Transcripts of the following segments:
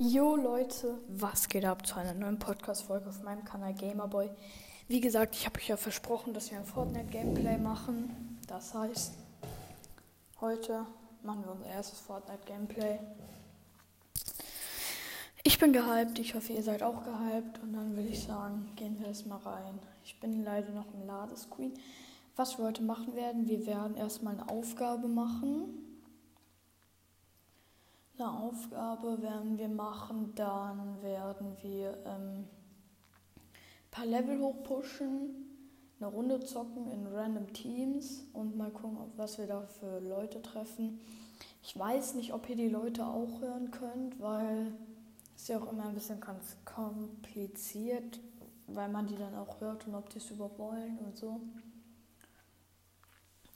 Jo Leute, was geht ab zu einer neuen Podcast-Folge auf meinem Kanal Gamerboy? Wie gesagt, ich habe euch ja versprochen, dass wir ein Fortnite-Gameplay machen. Das heißt, heute machen wir unser erstes Fortnite-Gameplay. Ich bin gehypt, ich hoffe, ihr seid auch gehypt. Und dann würde ich sagen, gehen wir erstmal rein. Ich bin leider noch im Ladescreen. Was wir heute machen werden, wir werden erstmal eine Aufgabe machen eine Aufgabe werden wir machen, dann werden wir ähm, ein paar Level hochpushen, eine Runde zocken in random Teams und mal gucken, was wir da für Leute treffen. Ich weiß nicht, ob ihr die Leute auch hören könnt, weil es ja auch immer ein bisschen ganz kompliziert, weil man die dann auch hört und ob die es überhaupt wollen und so.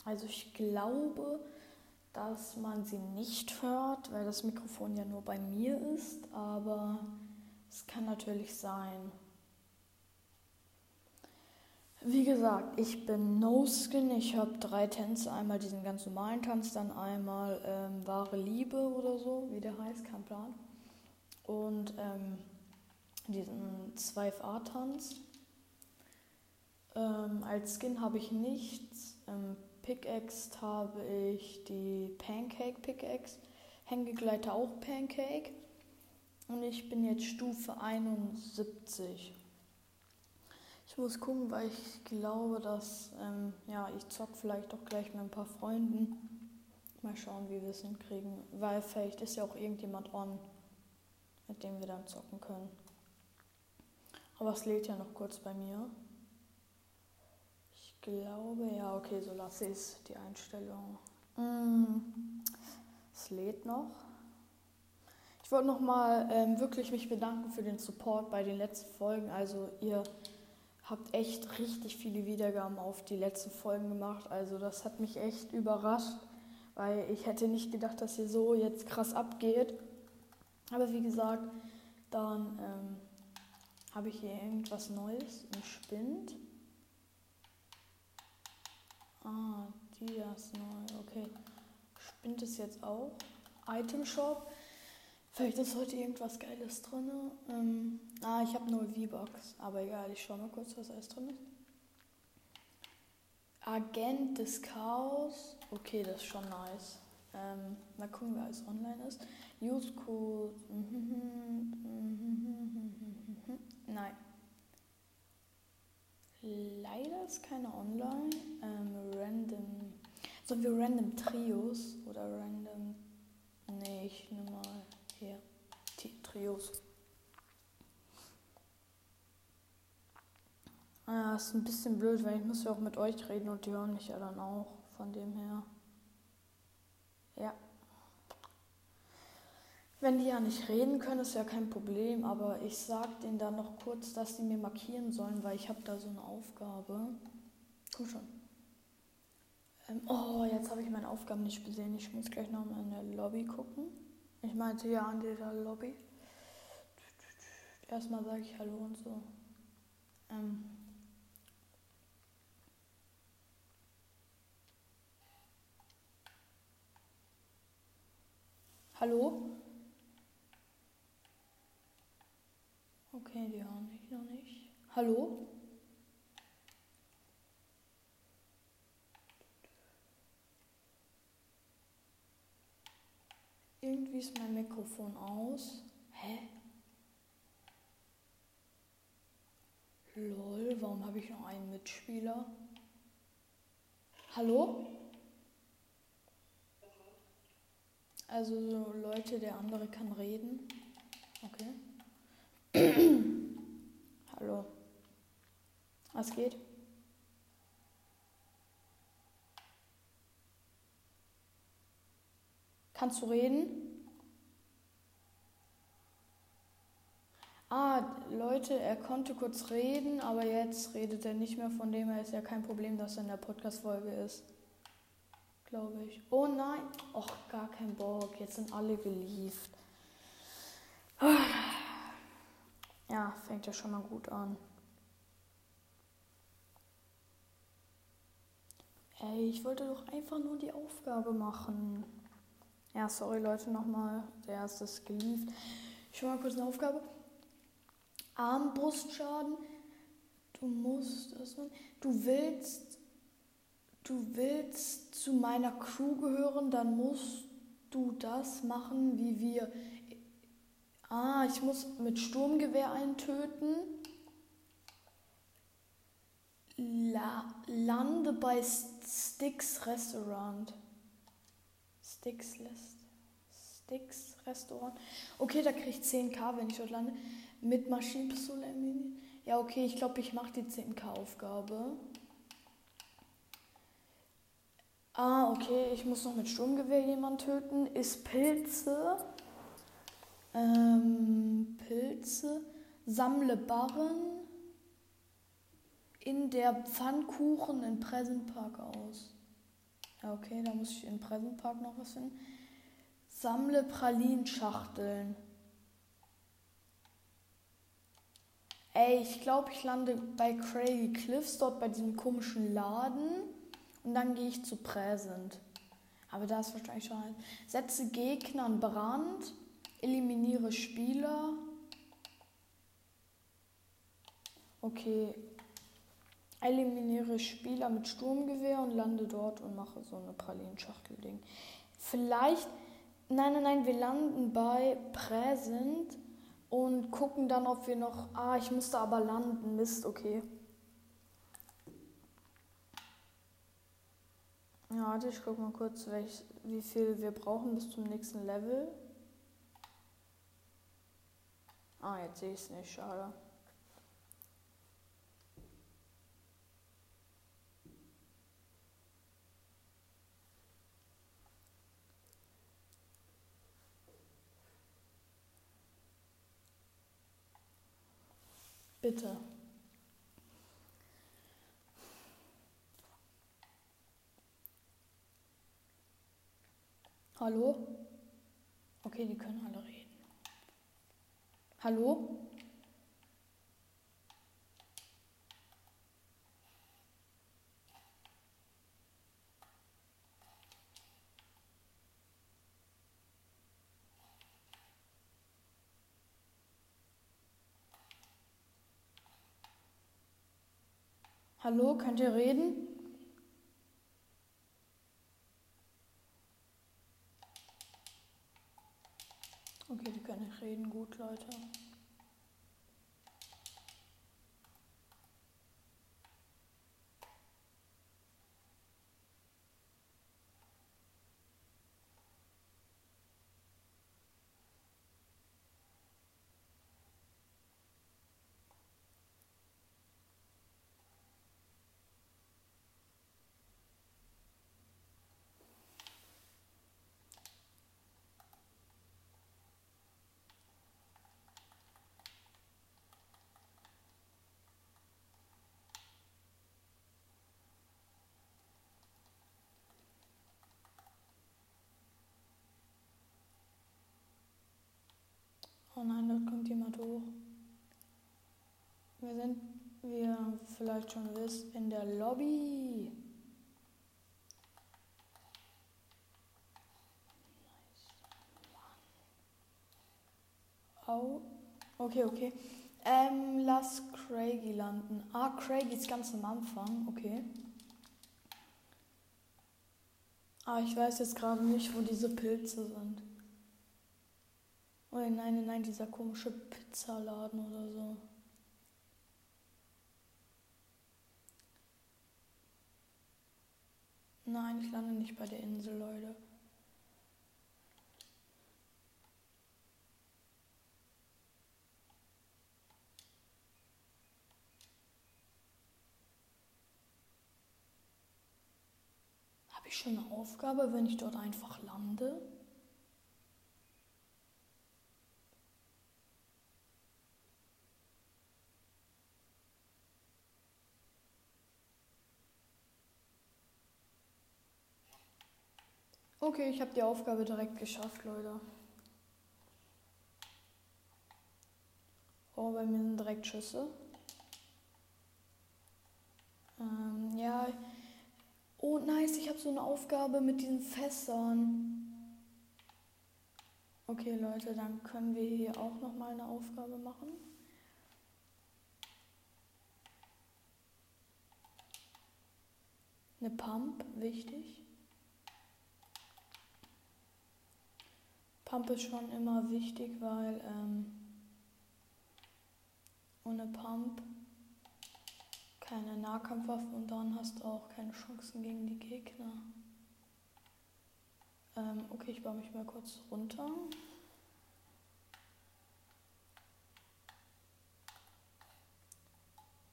Also ich glaube, dass man sie nicht hört, weil das Mikrofon ja nur bei mir ist, aber es kann natürlich sein. Wie gesagt, ich bin No Skin. Ich habe drei Tänze. Einmal diesen ganz normalen Tanz, dann einmal ähm, wahre Liebe oder so, wie der heißt, kein Plan. Und ähm, diesen 2FA-Tanz. Ähm, als Skin habe ich nichts. Pickaxe habe ich die Pancake Pickaxe. Hängegleiter auch Pancake. Und ich bin jetzt Stufe 71. Ich muss gucken, weil ich glaube, dass ähm, ja, ich zock vielleicht auch gleich mit ein paar Freunden. Mal schauen, wie wir es hinkriegen. Weil vielleicht ist ja auch irgendjemand on, mit dem wir dann zocken können. Aber es lädt ja noch kurz bei mir glaube, ja, okay, so lasse ich es, die Einstellung. Mm, es lädt noch. Ich wollte nochmal ähm, wirklich mich bedanken für den Support bei den letzten Folgen. Also ihr habt echt richtig viele Wiedergaben auf die letzten Folgen gemacht. Also das hat mich echt überrascht, weil ich hätte nicht gedacht, dass ihr so jetzt krass abgeht. Aber wie gesagt, dann ähm, habe ich hier irgendwas Neues, ein Spind. Ah, Dias neu. Okay. Spinnt es jetzt auch? Item Shop. Vielleicht ist heute irgendwas Geiles drin. Ähm, ah, ich habe nur V-Bucks. Aber egal, ich schau mal kurz, was alles drin ist. Agent des Chaos. Okay, das ist schon nice. Ähm, mal gucken, wer alles online ist. Use Code. Nein. Leider ist keine online. Ähm, random. Sollen wir random Trios oder random. Nee, ich nehme mal hier. Trios. Ah, ist ein bisschen blöd, weil ich muss ja auch mit euch reden und die hören mich ja dann auch. Von dem her. Ja. Wenn die ja nicht reden können, ist ja kein Problem, aber ich sag denen dann noch kurz, dass sie mir markieren sollen, weil ich habe da so eine Aufgabe. Komm schon. Ähm, oh, jetzt habe ich meine Aufgaben nicht gesehen. Ich muss gleich noch mal in der Lobby gucken. Ich meinte ja an dieser Lobby. Erstmal sage ich Hallo und so. Ähm. Hallo? Okay, die hören mich noch nicht. Hallo? Irgendwie ist mein Mikrofon aus. Hä? Lol, warum habe ich noch einen Mitspieler? Hallo? Also so Leute, der andere kann reden. Okay. Hallo. Was geht? Kannst du reden? Ah, Leute, er konnte kurz reden, aber jetzt redet er nicht mehr. Von dem her ist ja kein Problem, dass er in der Podcast-Folge ist. Glaube ich. Oh nein. Och, gar kein Bock. Jetzt sind alle gelieft. Ja, fängt ja schon mal gut an. Ey, ich wollte doch einfach nur die Aufgabe machen. Ja, sorry Leute nochmal. Der erste ist geliefert. Schon mal kurz eine Aufgabe. Armbrustschaden. Du musst erstmal. Du willst. Du willst zu meiner Crew gehören, dann musst du das machen, wie wir. Ah, ich muss mit Sturmgewehr eintöten. La lande bei Sticks Restaurant. Sticks lässt. Sticks Restaurant. Okay, da kriege ich 10k, wenn ich dort lande. Mit Maschinenpistole. Ja, okay, ich glaube, ich mache die 10k-Aufgabe. Ah, okay, ich muss noch mit Sturmgewehr jemanden töten. Ist Pilze. Ähm, Pilze. Sammle Barren in der Pfannkuchen in Present Park aus. Ja, okay, da muss ich in Present Park noch was finden. Sammle Pralinschachteln. Ey, ich glaube, ich lande bei Craigie Cliffs, dort bei diesem komischen Laden. Und dann gehe ich zu Present. Aber da ist wahrscheinlich schon ein. Setze Gegner in Brand. Eliminiere Spieler. Okay, eliminiere Spieler mit Sturmgewehr und lande dort und mache so eine Pralinschachtel-Ding. Vielleicht, nein, nein, nein, wir landen bei Präsent und gucken dann, ob wir noch, ah, ich musste aber landen, Mist, okay. Ja, warte, ich guck mal kurz, welch, wie viel wir brauchen bis zum nächsten Level. Ah, jetzt sehe ich es nicht, schade. Bitte. Hallo? Okay, die können alle reden. Hallo? Hallo, könnt ihr reden? Okay, die können nicht reden. Gut, Leute. Oh nein, dort kommt jemand hoch. Wir sind, wie ihr vielleicht schon wisst, in der Lobby. Au. Okay, okay. Ähm, lass Craigie landen. Ah, Craigie ist ganz am Anfang. Okay. Ah, ich weiß jetzt gerade nicht, wo diese Pilze sind. Oh nein, nein, nein, dieser komische Pizzaladen oder so. Nein, ich lande nicht bei der Insel, Leute. Habe ich schon eine Aufgabe, wenn ich dort einfach lande? Okay, ich habe die Aufgabe direkt geschafft, Leute. Oh, bei mir sind direkt Schüsse. Ähm, ja. Oh, nice, ich habe so eine Aufgabe mit diesen Fässern. Okay, Leute, dann können wir hier auch noch mal eine Aufgabe machen. Eine Pump, wichtig. Pump ist schon immer wichtig, weil ähm, ohne Pump keine Nahkampfwaffe und dann hast du auch keine Chancen gegen die Gegner. Ähm, okay, ich baue mich mal kurz runter.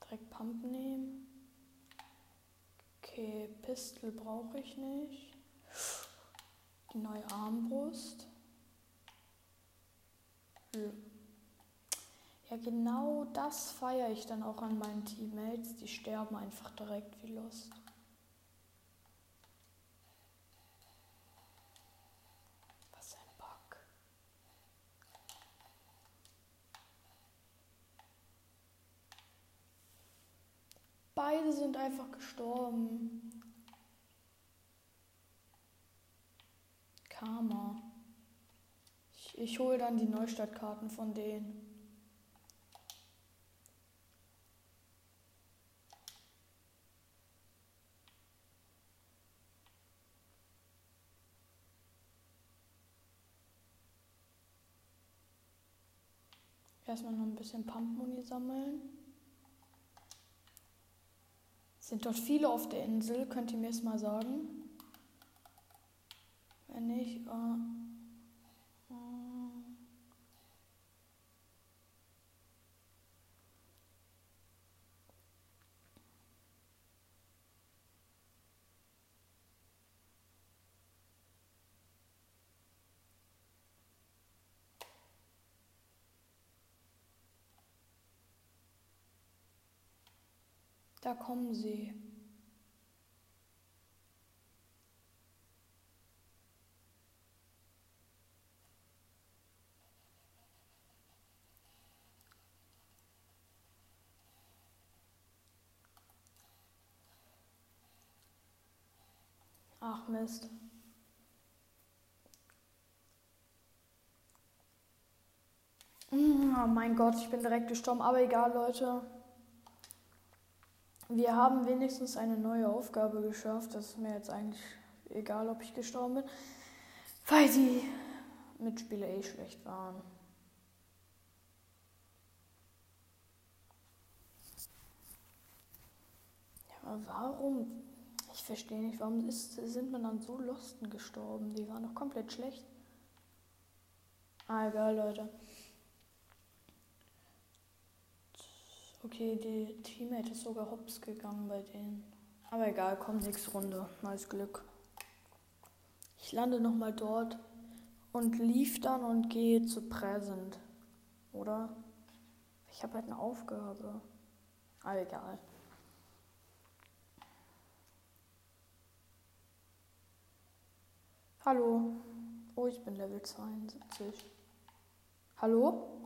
Direkt Pump nehmen. Okay, Pistol brauche ich nicht. Die neue Armbrust. Ja, genau das feiere ich dann auch an meinen Teammates. Die sterben einfach direkt wie Lust. Was ein Bock. Beide sind einfach gestorben. Karma. Ich, hole dann die Neustartkarten von denen. Erstmal noch ein bisschen Pumpmuni sammeln. Sind dort viele auf der Insel? Könnt ihr mir es mal sagen? Wenn nicht, äh Da kommen sie. Ach Mist. Oh mein Gott, ich bin direkt gestorben. Aber egal, Leute. Wir haben wenigstens eine neue Aufgabe geschafft. Das ist mir jetzt eigentlich egal, ob ich gestorben bin, weil die Mitspieler eh schlecht waren. Ja, aber warum? Ich verstehe nicht, warum ist, sind wir dann so Losten gestorben? Die waren doch komplett schlecht. Ah, egal, Leute. Okay, die Teammate ist sogar hops gegangen bei denen. Aber egal, komm, nächste Runde. Neues Glück. Ich lande nochmal dort und lief dann und gehe zu Present. Oder? Ich habe halt eine Aufgabe. Aber egal. Hallo. Oh, ich bin Level 72. Hallo?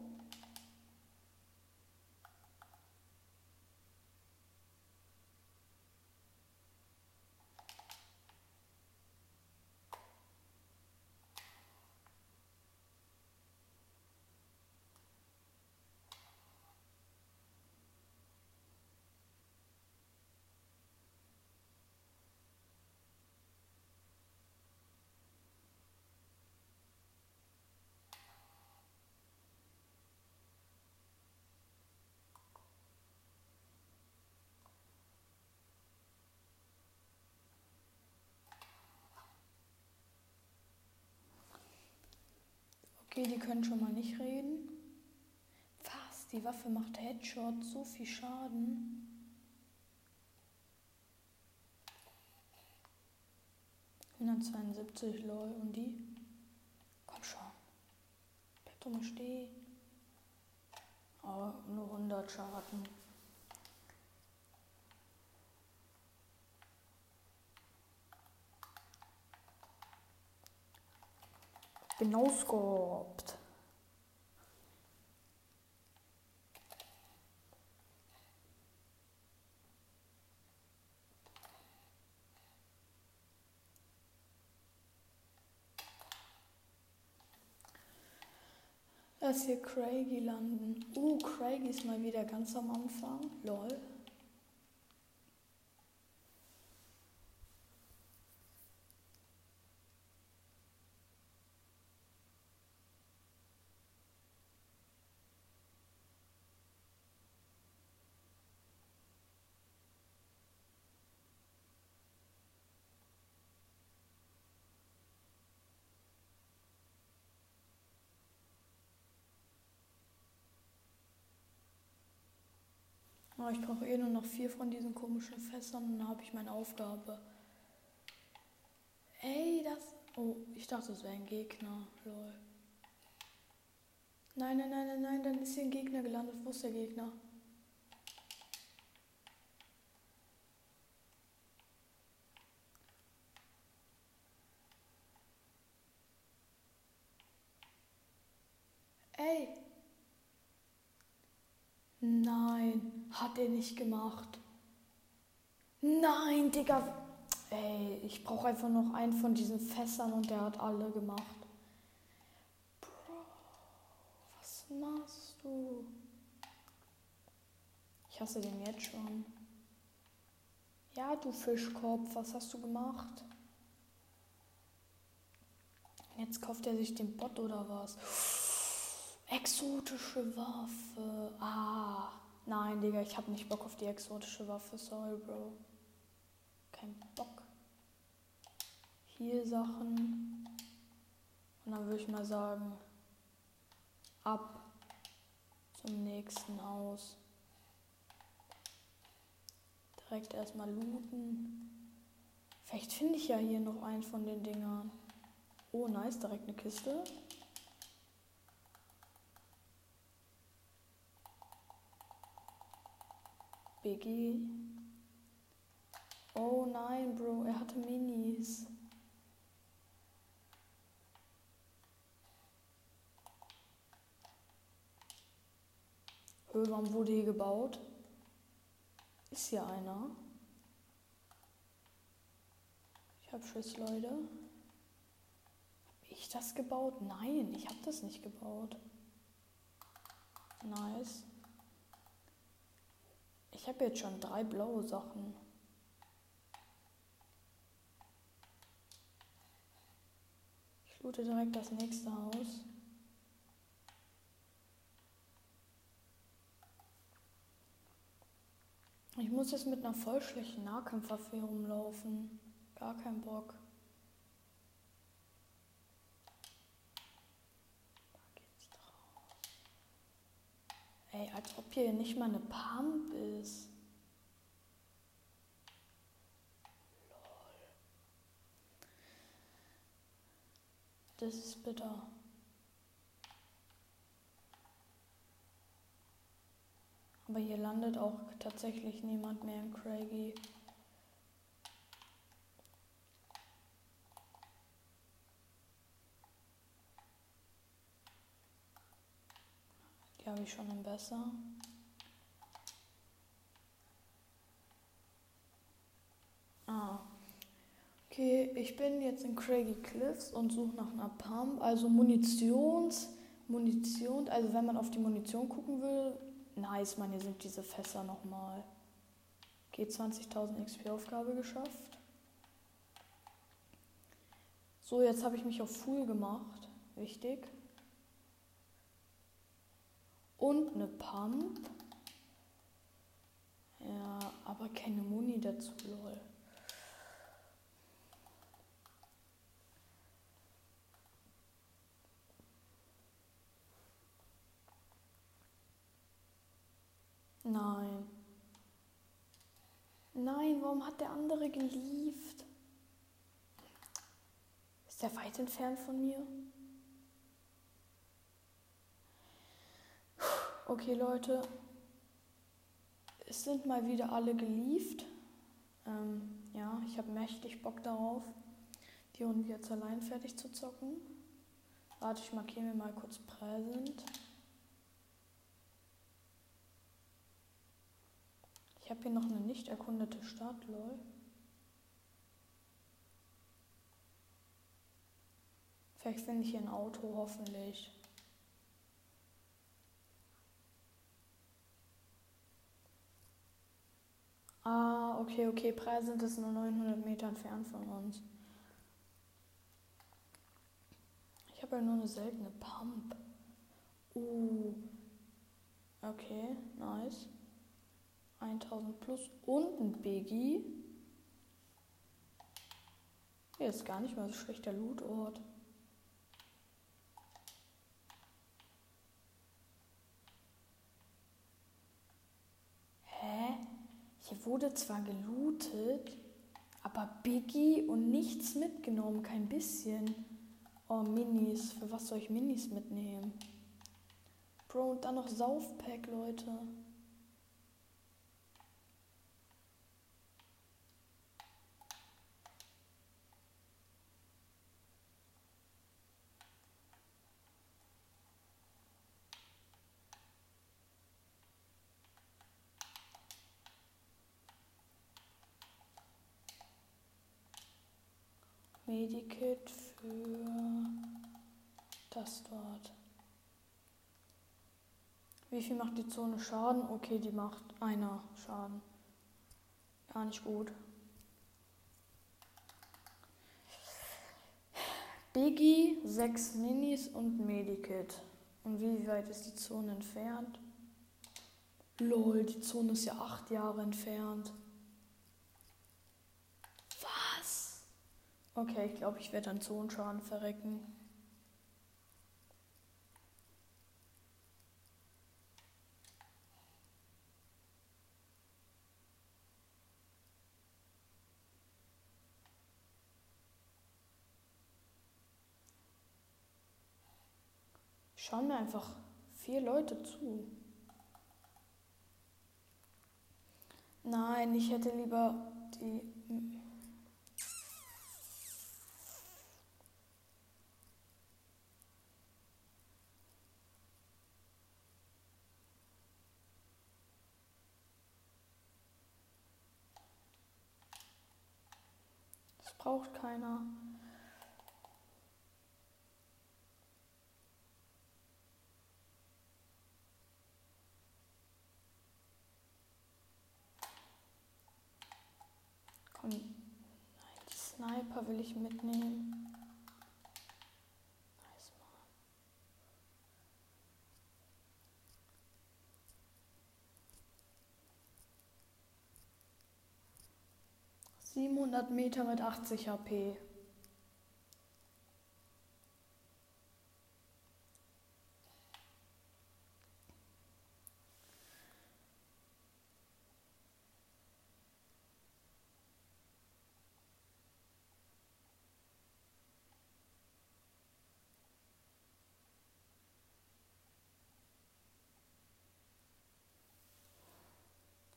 Okay, die können schon mal nicht reden. Was? Die Waffe macht Headshot, so viel Schaden. ...172 lol. Und die? Komm schon. Bleib doch mal stehen. Oh, nur 100 Schaden. Genoskoppt. Lass hier Craigie landen. Uh, Craigie ist mal wieder ganz am Anfang. Lol. Oh, ich brauche eh nur noch vier von diesen komischen Fässern und dann habe ich meine Aufgabe. Ey, das. Oh, ich dachte, es wäre ein Gegner. Lol. Nein, nein, nein, nein, nein, dann ist hier ein Gegner gelandet. Wo ist der Gegner? Ey! Nein, hat er nicht gemacht. Nein, Digga. Ey, ich brauche einfach noch einen von diesen Fässern und der hat alle gemacht. Bro, was machst du? Ich hasse den jetzt schon. Ja, du Fischkopf, was hast du gemacht? Jetzt kauft er sich den Bot oder was? Exotische Waffe. Ah. Nein, Digga, ich hab nicht Bock auf die exotische Waffe. Sorry, Bro. Kein Bock. Hier Sachen. Und dann würde ich mal sagen, ab zum nächsten Haus. Direkt erstmal looten. Vielleicht finde ich ja hier noch einen von den Dingern. Oh, nice, direkt eine Kiste. Biggie. Oh nein, Bro, er hatte Minis. Warum wurde hier gebaut? Ist hier einer? Ich hab Schiss, Leute. Hab ich das gebaut? Nein, ich hab das nicht gebaut. Nice. Ich habe jetzt schon drei blaue Sachen. Ich loote direkt das nächste Haus. Ich muss jetzt mit einer voll schlechten Nahkampfwaffe rumlaufen. Gar kein Bock. Ey, als ob hier nicht mal eine Pump ist. Lol. Das ist bitter. Aber hier landet auch tatsächlich niemand mehr in Craigie. Die habe ich schon im Besser. Ah. Okay, ich bin jetzt in Craigie Cliffs und suche nach einer Pump. Also Munitions. Munition, also wenn man auf die Munition gucken will, nice, man, hier sind diese Fässer nochmal. Okay, 20.000 XP-Aufgabe geschafft. So, jetzt habe ich mich auf Full gemacht. Wichtig und eine Pump. Ja, aber keine Muni dazu, lol. Nein. Nein, warum hat der andere gelieft? Ist der weit entfernt von mir? Okay, Leute, es sind mal wieder alle gelieft. Ähm, ja, ich habe mächtig Bock darauf, die Runde jetzt allein fertig zu zocken. Warte, ich markiere mir mal kurz Präsent. Ich habe hier noch eine nicht erkundete Stadt, lol. Vielleicht finde ich hier ein Auto, hoffentlich. Ah, okay, okay. Preise sind es nur 900 Meter entfernt von uns. Ich habe ja nur eine seltene Pump. Uh. Okay, nice. 1000 plus und ein Biggie. Hier ist gar nicht mal so schlecht der Lootort. Hä? Hier wurde zwar gelootet, aber Biggie und nichts mitgenommen, kein bisschen. Oh, Minis. Für was soll ich Minis mitnehmen? Bro, und dann noch Saufpack, Leute. Medikit für das dort. Wie viel macht die Zone Schaden? Okay, die macht einer Schaden. Gar nicht gut. Biggie, 6 Minis und Medikit. Und wie weit ist die Zone entfernt? Lol, die Zone ist ja 8 Jahre entfernt. Okay, ich glaube, ich werde an Zonenschaden verrecken. Schauen mir einfach vier Leute zu. Nein, ich hätte lieber die Braucht keiner. Komm, nein, die Sniper will ich mitnehmen. 700 Meter mit 80 HP.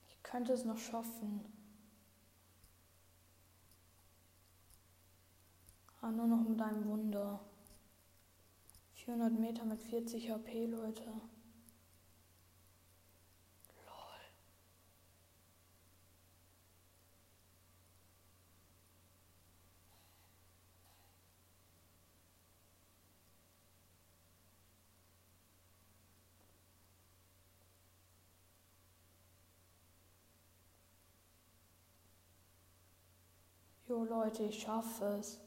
Ich könnte es noch schaffen. Ah, nur noch mit einem Wunder. 400 Meter mit 40 HP, Leute. Lol. Jo Leute, ich schaffe es.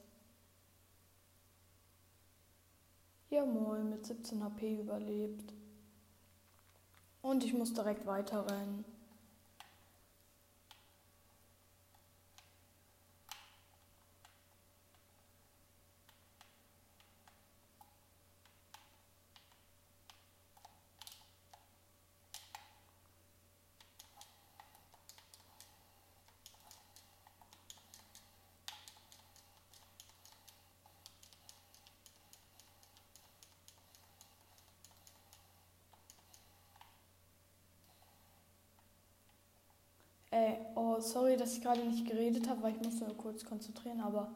Ja moin, mit 17 HP überlebt. Und ich muss direkt weiterrennen. Sorry, dass ich gerade nicht geredet habe, weil ich musste nur kurz konzentrieren, aber.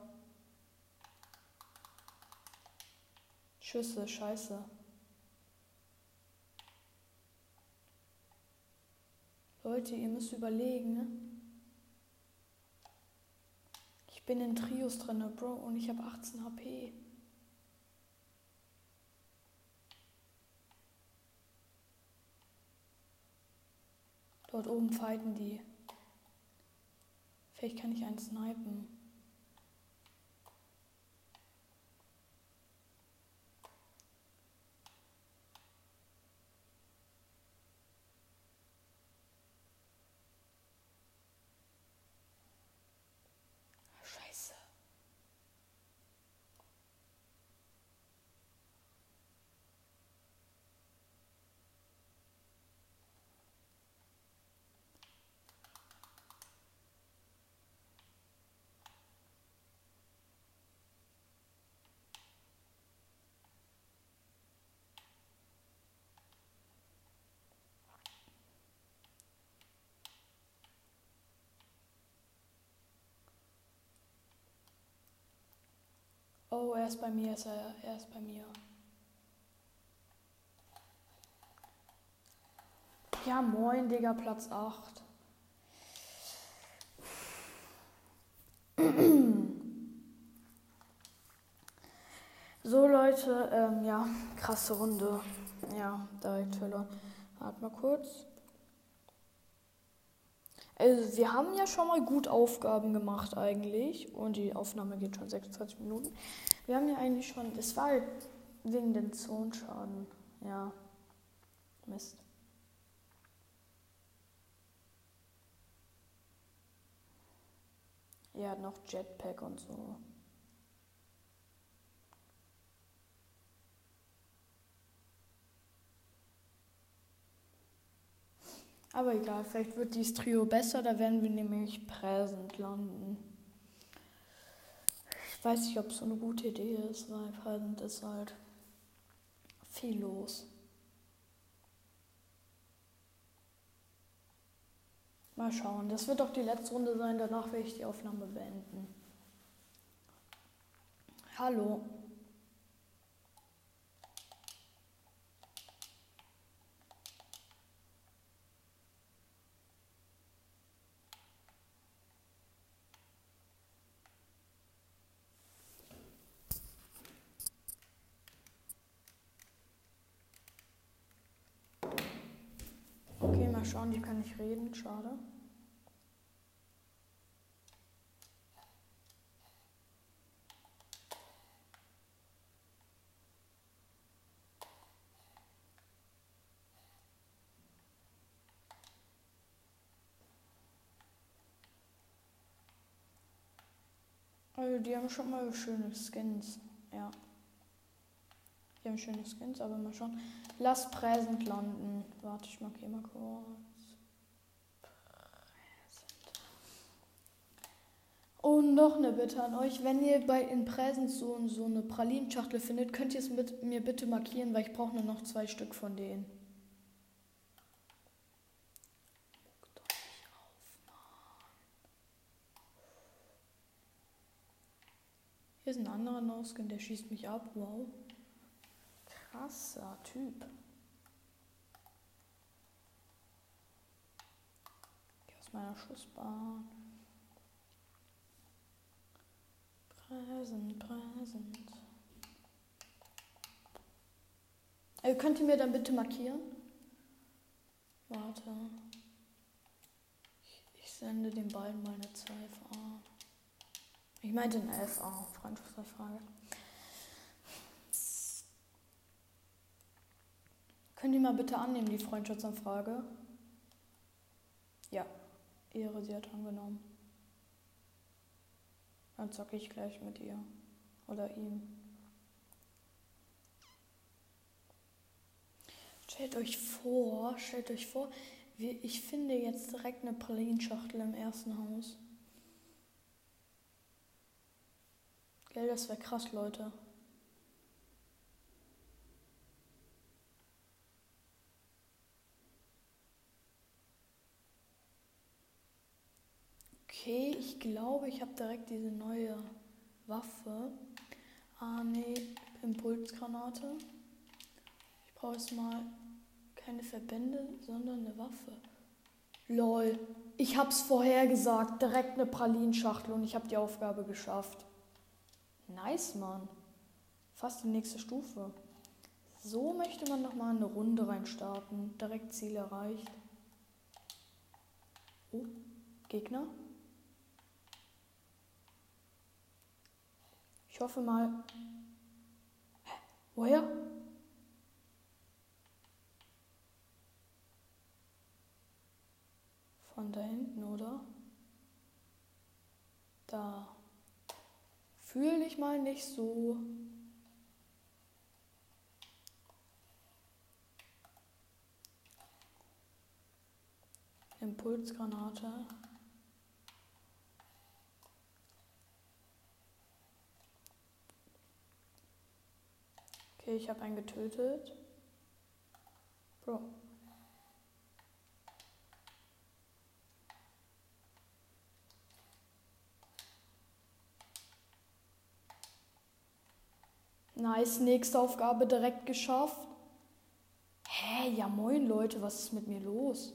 Schüsse, scheiße. Leute, ihr müsst überlegen, ne? Ich bin in Trios drin, ne, Bro, und ich habe 18 HP. Dort oben fighten die. Vielleicht kann ich einen snipen. Scheiße. Oh, er ist bei mir, ist er, er ist bei mir. Ja, moin, Digga, Platz 8. So, Leute, ähm, ja, krasse Runde. Ja, direkt verloren. Warte mal kurz. Also, wir haben ja schon mal gut Aufgaben gemacht eigentlich. Und die Aufnahme geht schon 26 Minuten. Wir haben ja eigentlich schon. Das war halt wegen den Zonenschaden. Ja. Mist. Hat noch Jetpack und so. Aber egal, vielleicht wird dieses Trio besser, da werden wir nämlich präsent landen. Ich weiß nicht, ob es so eine gute Idee ist, weil präsent ist halt viel los. Mal schauen. Das wird doch die letzte Runde sein, danach werde ich die Aufnahme beenden. Hallo. Okay, mal schauen, die kann nicht reden, schade. Also die haben schon mal schöne Skins, ja. Die haben schöne Skins, aber mal schauen. Lass Präsent landen. Warte, ich markiere mal kurz. Präsent. Und noch eine Bitte an euch. Wenn ihr bei in Präsent so, so eine Pralinschachtel findet, könnt ihr es mit mir bitte markieren, weil ich brauche nur noch zwei Stück von denen. Hier ist ein anderer No-Skin, der schießt mich ab. Wow. Krasser Typ. Geh aus meiner Schussbahn. Präsent, präsent. Äh, könnt ihr mir dann bitte markieren? Warte. Ich, ich sende den beiden mal eine 2FA. Ich meinte eine FA, Freundschaftsanfrage. Könnt ihr mal bitte annehmen, die Freundschaftsanfrage? Ja, Ehre, sie hat angenommen. Dann zocke ich gleich mit ihr. Oder ihm. Stellt euch vor, stellt euch vor, ich finde jetzt direkt eine Pralinschachtel im ersten Haus. Gell, das wäre krass, Leute. Okay, ich glaube, ich habe direkt diese neue Waffe. Ah, nee, Impulsgranate. Ich brauche jetzt mal keine Verbände, sondern eine Waffe. Lol, ich hab's vorher gesagt, direkt eine Pralinschachtel und ich habe die Aufgabe geschafft. Nice, Mann. Fast die nächste Stufe. So möchte man nochmal eine Runde reinstarten. Direkt Ziel erreicht. Oh, Gegner. Ich hoffe mal. Hä? Woher? Von da hinten, oder? Da. Fühle ich mal nicht so. Impulsgranate. Okay, ich habe einen getötet. Bro. Nice, nächste Aufgabe direkt geschafft. Hä, ja moin Leute, was ist mit mir los?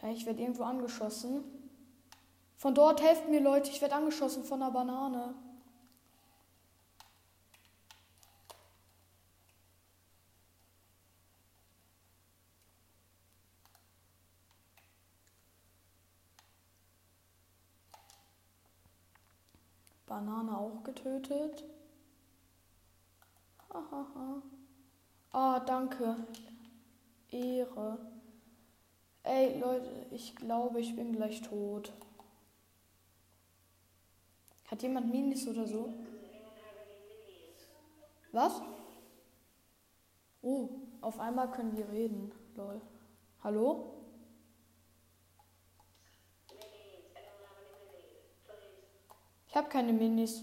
Hä, ich werde irgendwo angeschossen. Von dort helft mir Leute, ich werde angeschossen von einer Banane. Banane auch getötet. Hahaha. Ah, danke. Ehre. Ey, Leute, ich glaube, ich bin gleich tot. Hat jemand Minis oder so? Was? Oh, auf einmal können wir reden. Lol. Hallo? Ich habe keine Minis.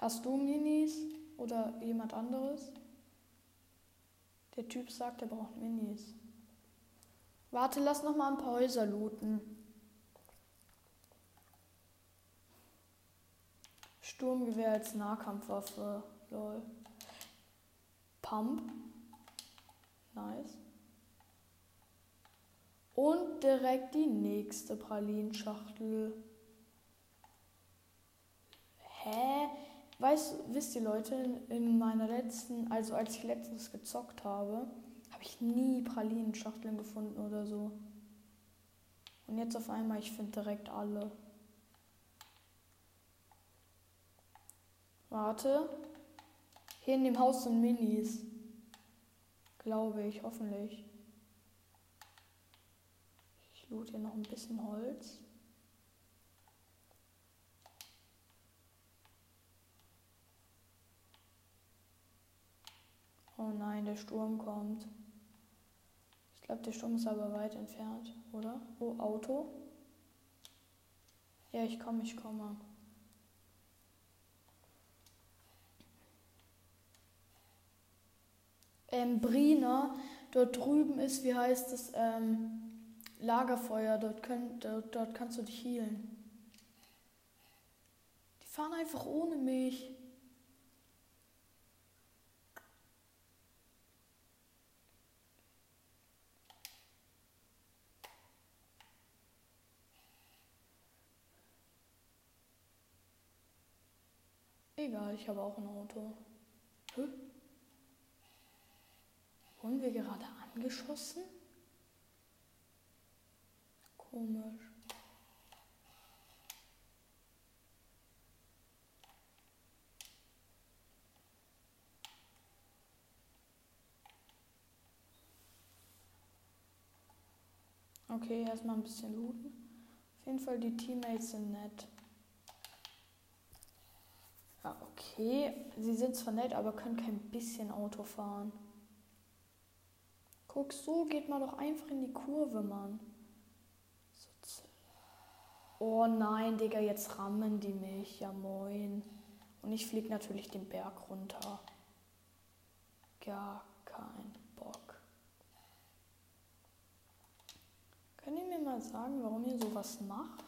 Hast du Minis oder jemand anderes? Der Typ sagt, er braucht Minis. Warte, lass noch mal ein paar Häuser looten. Sturmgewehr als Nahkampfwaffe. Lol. Pump. Nice. Und direkt die nächste Pralinschachtel. Hä? Weißt, wisst ihr Leute, in meiner letzten, also als ich letztens gezockt habe, habe ich nie Pralinenschachteln gefunden oder so. Und jetzt auf einmal, ich finde direkt alle. Warte. Hier in dem Haus sind Minis. Glaube ich, hoffentlich. Ich loot hier noch ein bisschen Holz. Oh nein, der Sturm kommt. Ich glaube, der Sturm ist aber weit entfernt, oder? Oh, Auto. Ja, ich komme, ich komme. Ähm, Brina, dort drüben ist, wie heißt es, ähm, Lagerfeuer, dort, könnt, dort, dort kannst du dich healen. Die fahren einfach ohne mich. Egal, ich habe auch ein Auto. Hä? Wurden wir gerade angeschossen? Komisch. Okay, erstmal ein bisschen looten. Auf jeden Fall, die Teammates sind nett. Ja, okay. Sie sind zwar nett, aber können kein bisschen Auto fahren. Guck, so geht man doch einfach in die Kurve, Mann. Oh nein, Digga, jetzt rammen die mich. Ja, moin. Und ich flieg natürlich den Berg runter. Gar kein Bock. Könnt ihr mir mal sagen, warum ihr sowas macht?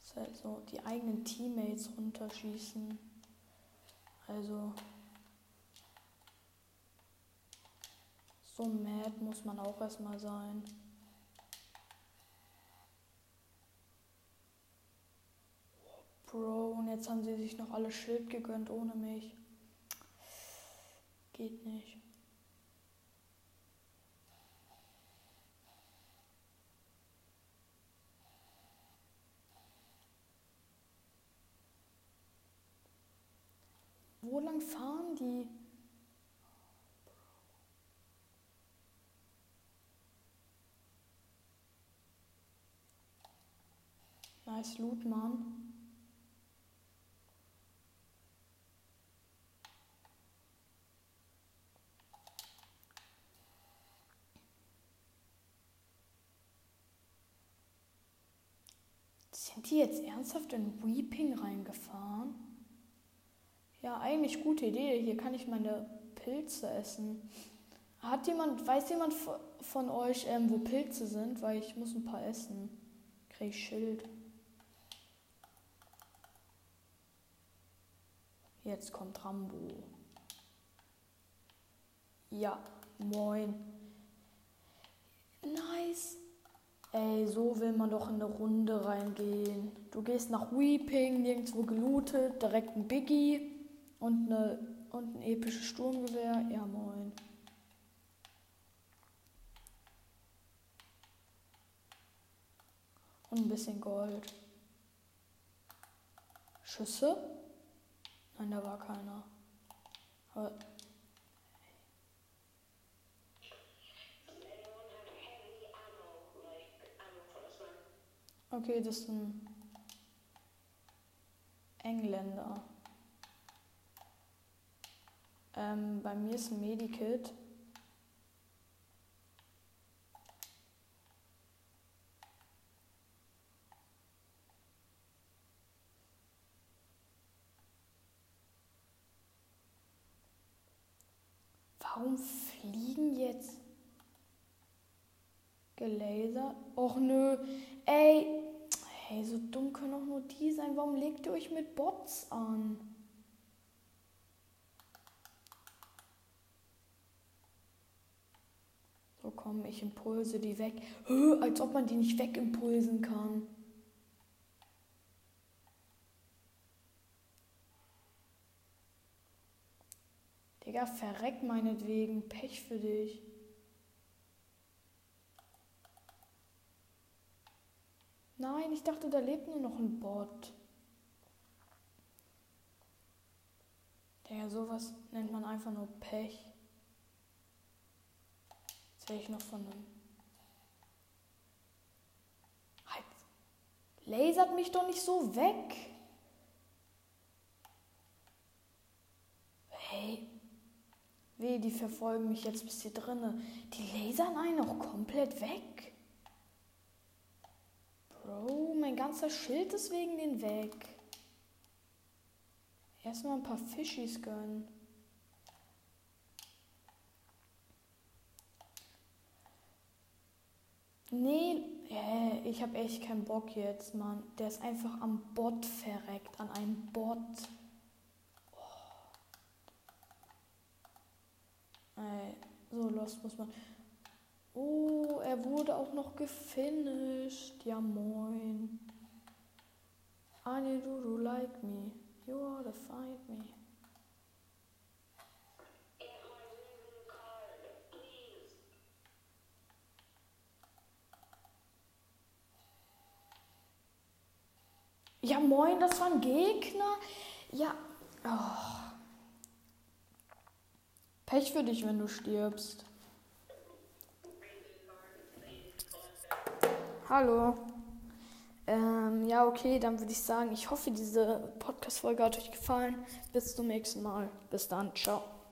Das halt so die eigenen Teammates runterschießen. Also, So mad muss man auch erstmal sein. Bro, und jetzt haben sie sich noch alle Schild gegönnt ohne mich. Geht nicht. Wo lang fahren die? Nice Loot, Mann. Sind die jetzt ernsthaft in Weeping reingefahren? Ja, eigentlich gute Idee. Hier kann ich meine Pilze essen. Hat jemand, weiß jemand von euch, ähm, wo Pilze sind? Weil ich muss ein paar essen. Krieg ich Schild. Jetzt kommt Rambo. Ja, moin. Nice. Ey, so will man doch in eine Runde reingehen. Du gehst nach Weeping, nirgendwo gelootet, direkt ein Biggie und, eine, und ein episches Sturmgewehr. Ja, moin. Und ein bisschen Gold. Schüsse? Nein, da war keiner. Aber Okay, das ist ein Engländer. Ähm, bei mir ist ein Medikit. Warum fliegen jetzt gelasert? Och nö. Ey, Hey, so dumm können auch nur die sein. Warum legt ihr euch mit Bots an? So komm, ich impulse die weg. Hö, als ob man die nicht wegimpulsen kann. Digga, verreck meinetwegen. Pech für dich. Nein, ich dachte, da lebt nur noch ein Bot. Ja, sowas nennt man einfach nur Pech. Jetzt wäre ich noch von einem. Halt. Lasert mich doch nicht so weg. Hey. Weh, die verfolgen mich jetzt bis hier drinne. Die lasern einen auch komplett weg. Bro, mein ganzer Schild ist wegen den weg. Erstmal ein paar Fischis gönnen. Nee, äh, ich habe echt keinen Bock jetzt, Mann. Der ist einfach am Bot verreckt, an einem Bot. Oh. Ey, so los muss man. Oh, er wurde auch noch gefinisht. Ja, moin. Anya, do you like me? You ought to find me. Ja, moin, das war ein Gegner. Ja. Oh. Pech für dich, wenn du stirbst. Hallo. Ähm, ja, okay, dann würde ich sagen, ich hoffe, diese Podcast-Folge hat euch gefallen. Bis zum nächsten Mal. Bis dann. Ciao.